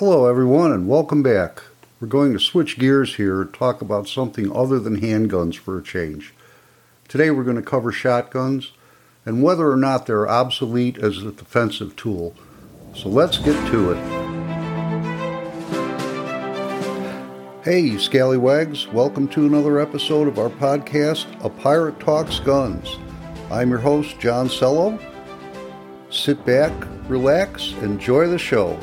Hello, everyone, and welcome back. We're going to switch gears here and talk about something other than handguns for a change. Today, we're going to cover shotguns and whether or not they're obsolete as a defensive tool. So let's get to it. Hey, scallywags, welcome to another episode of our podcast, A Pirate Talks Guns. I'm your host, John Cello. Sit back, relax, enjoy the show.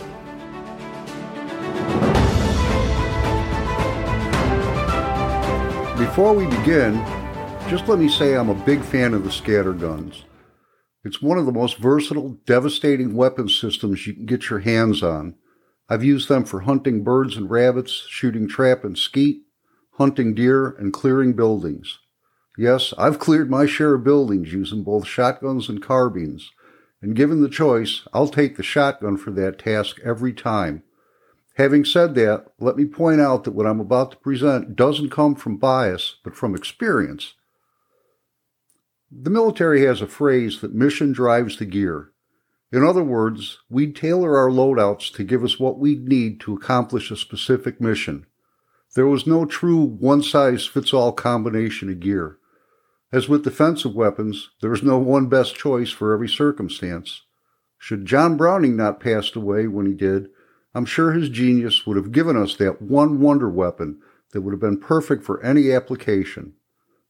Before we begin, just let me say I'm a big fan of the scatter guns. It's one of the most versatile, devastating weapon systems you can get your hands on. I've used them for hunting birds and rabbits, shooting trap and skeet, hunting deer, and clearing buildings. Yes, I've cleared my share of buildings using both shotguns and carbines, and given the choice, I'll take the shotgun for that task every time. Having said that, let me point out that what I'm about to present doesn't come from bias, but from experience. The military has a phrase that mission drives the gear. In other words, we tailor our loadouts to give us what we need to accomplish a specific mission. There was no true one size fits all combination of gear. As with defensive weapons, there is no one best choice for every circumstance. Should John Browning not passed away when he did, I'm sure his genius would have given us that one wonder weapon that would have been perfect for any application.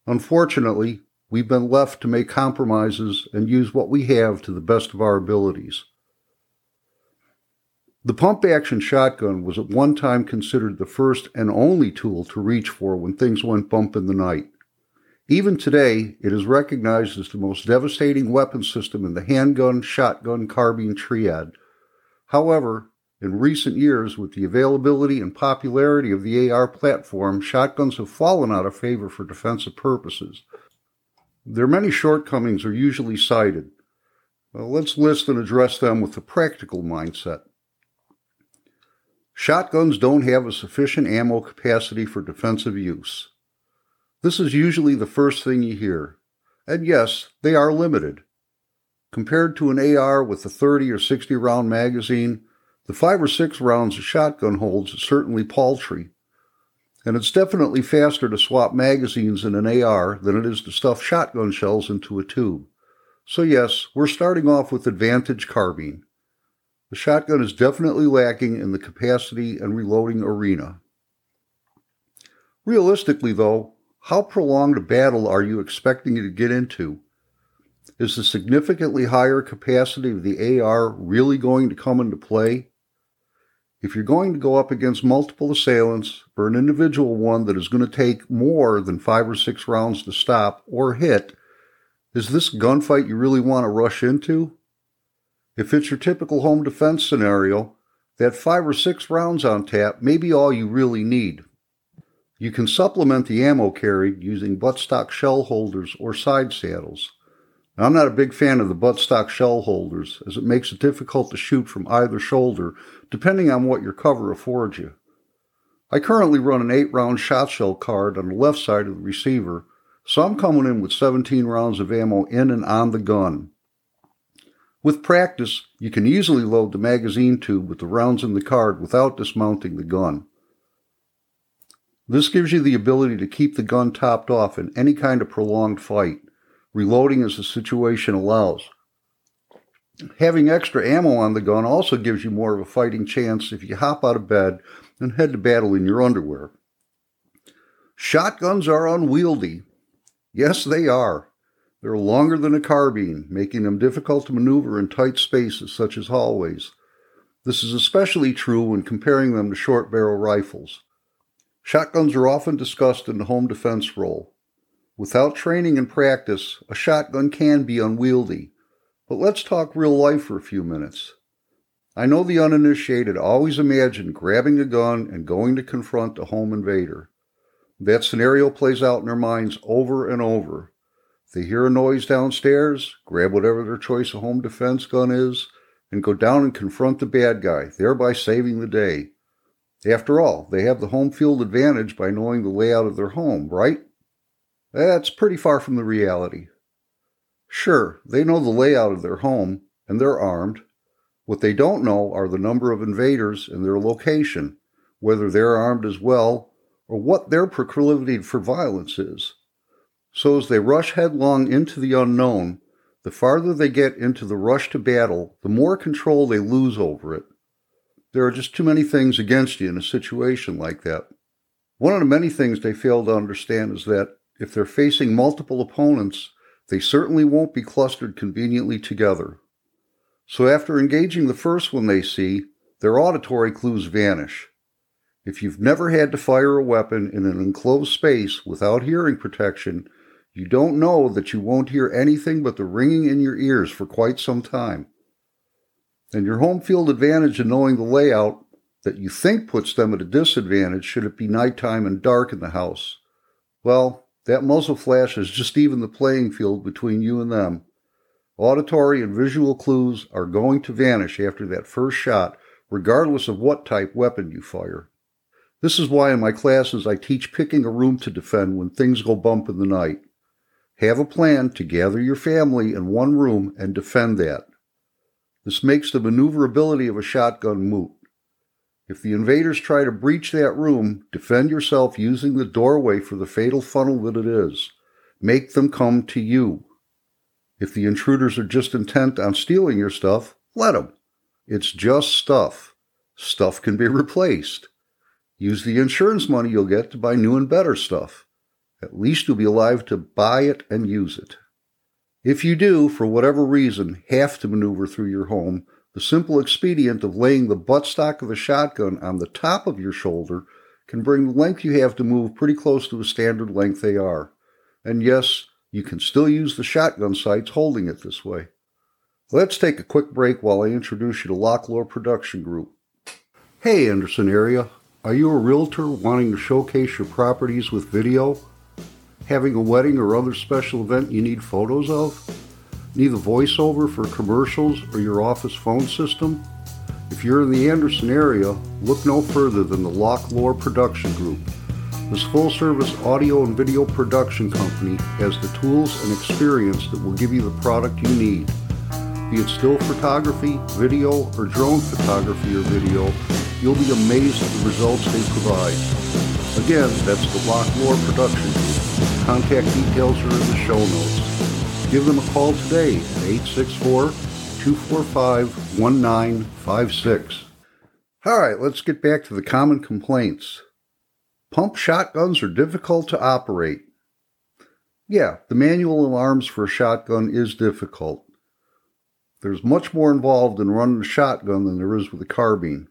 Unfortunately, we've been left to make compromises and use what we have to the best of our abilities. The pump action shotgun was at one time considered the first and only tool to reach for when things went bump in the night. Even today, it is recognized as the most devastating weapon system in the handgun, shotgun, carbine triad. However, in recent years, with the availability and popularity of the AR platform, shotguns have fallen out of favor for defensive purposes. Their many shortcomings are usually cited. Well, let's list and address them with a practical mindset. Shotguns don't have a sufficient ammo capacity for defensive use. This is usually the first thing you hear. And yes, they are limited. Compared to an AR with a 30 or 60 round magazine, the five or six rounds a shotgun holds is certainly paltry, and it's definitely faster to swap magazines in an AR than it is to stuff shotgun shells into a tube. So yes, we're starting off with advantage carbine. The shotgun is definitely lacking in the capacity and reloading arena. Realistically, though, how prolonged a battle are you expecting it to get into? Is the significantly higher capacity of the AR really going to come into play? If you're going to go up against multiple assailants or an individual one that is going to take more than five or six rounds to stop or hit, is this gunfight you really want to rush into? If it's your typical home defense scenario, that five or six rounds on tap may be all you really need. You can supplement the ammo carried using buttstock shell holders or side saddles. I'm not a big fan of the buttstock shell holders, as it makes it difficult to shoot from either shoulder, depending on what your cover affords you. I currently run an 8 round shot shell card on the left side of the receiver, so I'm coming in with 17 rounds of ammo in and on the gun. With practice, you can easily load the magazine tube with the rounds in the card without dismounting the gun. This gives you the ability to keep the gun topped off in any kind of prolonged fight reloading as the situation allows. Having extra ammo on the gun also gives you more of a fighting chance if you hop out of bed and head to battle in your underwear. Shotguns are unwieldy. Yes, they are. They're longer than a carbine, making them difficult to maneuver in tight spaces such as hallways. This is especially true when comparing them to short barrel rifles. Shotguns are often discussed in the home defense role. Without training and practice, a shotgun can be unwieldy. But let's talk real life for a few minutes. I know the uninitiated always imagine grabbing a gun and going to confront a home invader. That scenario plays out in their minds over and over. They hear a noise downstairs, grab whatever their choice of home defense gun is, and go down and confront the bad guy, thereby saving the day. After all, they have the home field advantage by knowing the layout of their home, right? That's pretty far from the reality. Sure, they know the layout of their home, and they're armed, What they don't know are the number of invaders and their location, whether they're armed as well, or what their proclivity for violence is. So as they rush headlong into the unknown, the farther they get into the rush to battle, the more control they lose over it. There are just too many things against you in a situation like that. One of the many things they fail to understand is that if they're facing multiple opponents, they certainly won't be clustered conveniently together. So after engaging the first one they see, their auditory clues vanish. If you've never had to fire a weapon in an enclosed space without hearing protection, you don't know that you won't hear anything but the ringing in your ears for quite some time. And your home field advantage in knowing the layout that you think puts them at a disadvantage should it be nighttime and dark in the house. Well, that muzzle flash is just even the playing field between you and them. Auditory and visual clues are going to vanish after that first shot, regardless of what type weapon you fire. This is why in my classes I teach picking a room to defend when things go bump in the night. Have a plan to gather your family in one room and defend that. This makes the maneuverability of a shotgun moot. If the invaders try to breach that room, defend yourself using the doorway for the fatal funnel that it is. Make them come to you. If the intruders are just intent on stealing your stuff, let them. It's just stuff. Stuff can be replaced. Use the insurance money you'll get to buy new and better stuff. At least you'll be alive to buy it and use it. If you do, for whatever reason, have to maneuver through your home, the simple expedient of laying the buttstock of a shotgun on the top of your shoulder can bring the length you have to move pretty close to the standard length they are. And yes, you can still use the shotgun sights holding it this way. Let's take a quick break while I introduce you to LochLaur Production Group. Hey, Anderson area. Are you a realtor wanting to showcase your properties with video? Having a wedding or other special event you need photos of? Need a voiceover for commercials or your office phone system? If you're in the Anderson area, look no further than the LochLaur Production Group. This full service audio and video production company has the tools and experience that will give you the product you need. Be it still photography, video, or drone photography or video, you'll be amazed at the results they provide. Again, that's the LochLaur Production Group. Contact details are in the show notes. Give them a call today at 864 245 1956. All right, let's get back to the common complaints. Pump shotguns are difficult to operate. Yeah, the manual of arms for a shotgun is difficult. There's much more involved in running a shotgun than there is with a carbine.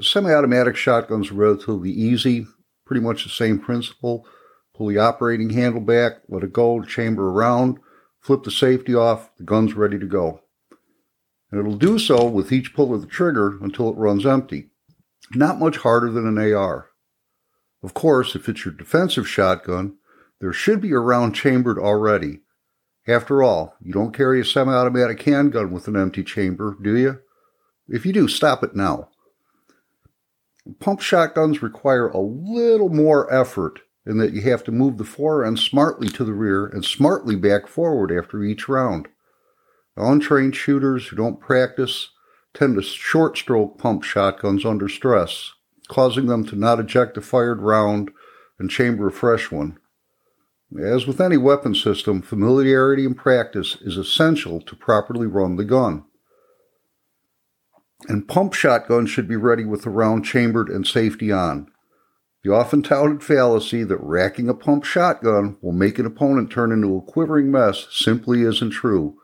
Semi automatic shotguns are relatively easy, pretty much the same principle. Pull the operating handle back, let it go, chamber around, flip the safety off, the gun's ready to go. And it'll do so with each pull of the trigger until it runs empty. Not much harder than an AR. Of course, if it's your defensive shotgun, there should be a round chambered already. After all, you don't carry a semi automatic handgun with an empty chamber, do you? If you do, stop it now. Pump shotguns require a little more effort in that you have to move the forend smartly to the rear and smartly back forward after each round. Untrained shooters who don't practice tend to short stroke pump shotguns under stress, causing them to not eject a fired round and chamber a fresh one. As with any weapon system, familiarity and practice is essential to properly run the gun. And pump shotguns should be ready with the round chambered and safety on. The often touted fallacy that racking a pump shotgun will make an opponent turn into a quivering mess simply isn't true.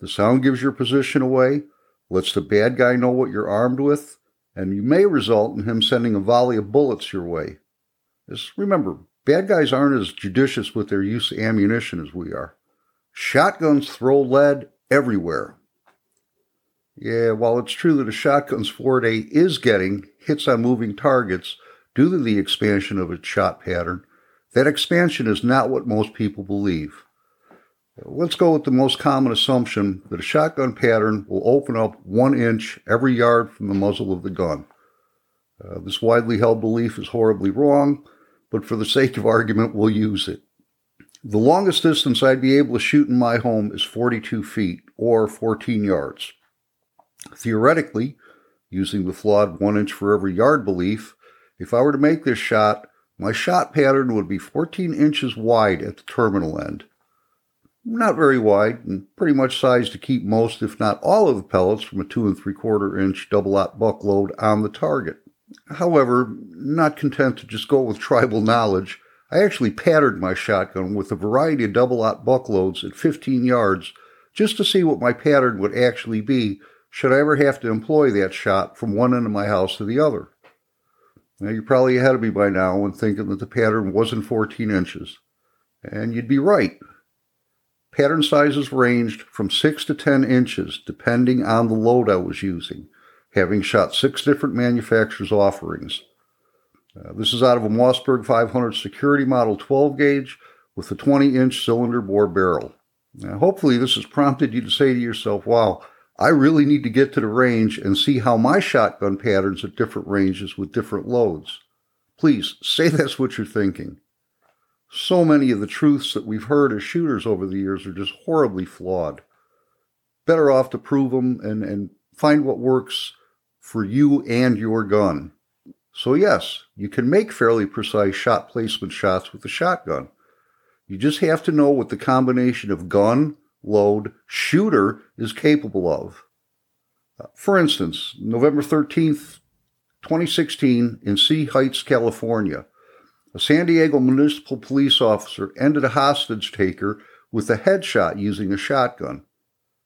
The sound gives your position away, lets the bad guy know what you're armed with, and you may result in him sending a volley of bullets your way. Just remember, bad guys aren't as judicious with their use of ammunition as we are. Shotguns throw lead everywhere. Yeah, while it's true that a shotgun's forte is getting hits on moving targets, due to the expansion of its shot pattern, that expansion is not what most people believe. Let's go with the most common assumption that a shotgun pattern will open up one inch every yard from the muzzle of the gun. Uh, this widely held belief is horribly wrong, but for the sake of argument, we'll use it. The longest distance I'd be able to shoot in my home is 42 feet, or 14 yards. Theoretically, using the flawed one inch for every yard belief, if I were to make this shot, my shot pattern would be 14 inches wide at the terminal end. Not very wide, and pretty much sized to keep most, if not all of the pellets from a two and three quarter inch double aught buck load on the target. However, not content to just go with tribal knowledge, I actually patterned my shotgun with a variety of double aught buck loads at 15 yards just to see what my pattern would actually be should I ever have to employ that shot from one end of my house to the other. Now, you're probably ahead of me by now when thinking that the pattern wasn't 14 inches. And you'd be right. Pattern sizes ranged from 6 to 10 inches depending on the load I was using, having shot six different manufacturers' offerings. Uh, this is out of a Mossberg 500 Security Model 12 gauge with a 20 inch cylinder bore barrel. Now, hopefully, this has prompted you to say to yourself, wow, I really need to get to the range and see how my shotgun patterns at different ranges with different loads. Please say that's what you're thinking. So many of the truths that we've heard as shooters over the years are just horribly flawed. Better off to prove them and, and find what works for you and your gun. So, yes, you can make fairly precise shot placement shots with a shotgun. You just have to know what the combination of gun, load shooter is capable of. Uh, for instance, November 13th, 2016, in City Heights, California, a San Diego municipal police officer ended a hostage taker with a headshot using a shotgun.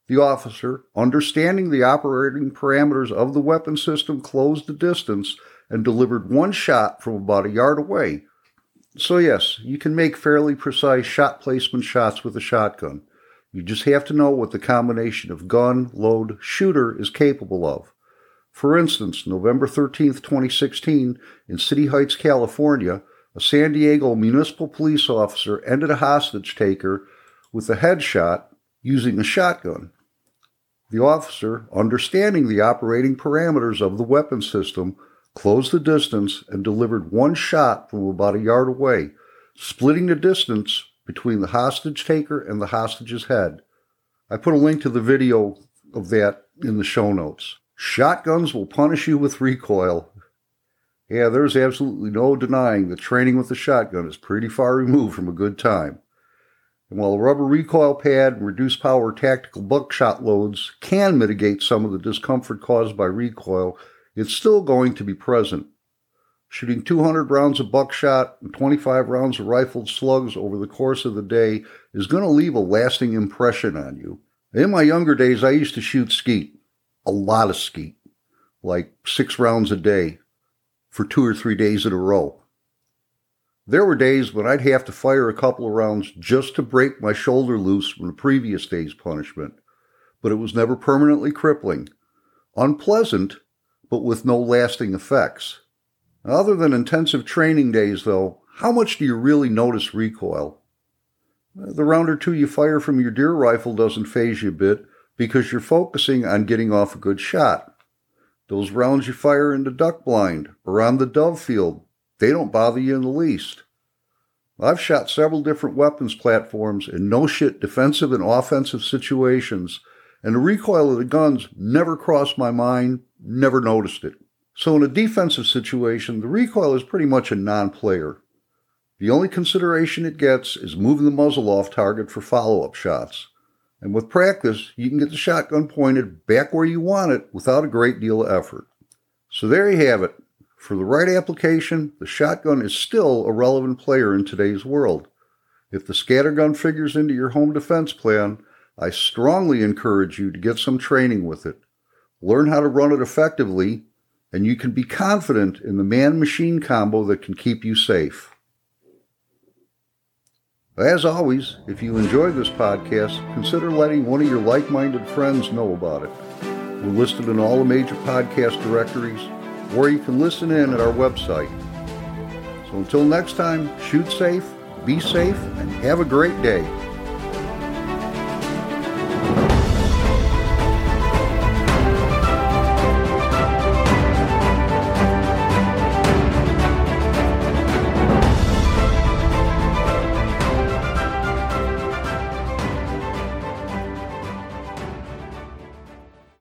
The officer, understanding the operating parameters of the weapon system, closed the distance and delivered one shot from about a yard away. So, yes, you can make fairly precise shot placement shots with a shotgun. You just have to know what the combination of gun, load, shooter is capable of. For instance, November 13, 2016, in City Heights, California, a San Diego municipal police officer ended a hostage taker with a headshot using a shotgun. The officer, understanding the operating parameters of the weapon system, closed the distance and delivered one shot from about a yard away, splitting the distance between the hostage taker and the hostage's head. I put a link to the video of that in the show notes. Shotguns will punish you with recoil. Yeah, there's absolutely no denying that training with a shotgun is pretty far removed from a good time. And while a rubber recoil pad and reduced power tactical buckshot loads can mitigate some of the discomfort caused by recoil, it's still going to be present. Shooting 200 rounds of buckshot and 25 rounds of rifled slugs over the course of the day is going to leave a lasting impression on you. In my younger days, I used to shoot skeet, a lot of skeet, like six rounds a day for two or three days in a row. There were days when I'd have to fire a couple of rounds just to break my shoulder loose from the previous day's punishment, but it was never permanently crippling. Unpleasant, but with no lasting effects. Other than intensive training days, though, how much do you really notice recoil? The round or two you fire from your deer rifle doesn't faze you a bit because you're focusing on getting off a good shot. Those rounds you fire in the duck blind or on the dove field, they don't bother you in the least. I've shot several different weapons platforms in no shit defensive and offensive situations, and the recoil of the guns never crossed my mind, never noticed it. So in a defensive situation, the recoil is pretty much a non-player. The only consideration it gets is moving the muzzle off target for follow-up shots. And with practice, you can get the shotgun pointed back where you want it without a great deal of effort. So there you have it. For the right application, the shotgun is still a relevant player in today's world. If the scattergun figures into your home defense plan, I strongly encourage you to get some training with it. Learn how to run it effectively and you can be confident in the man machine combo that can keep you safe. As always, if you enjoyed this podcast, consider letting one of your like minded friends know about it. We're listed in all the major podcast directories, or you can listen in at our website. So until next time, shoot safe, be safe, and have a great day.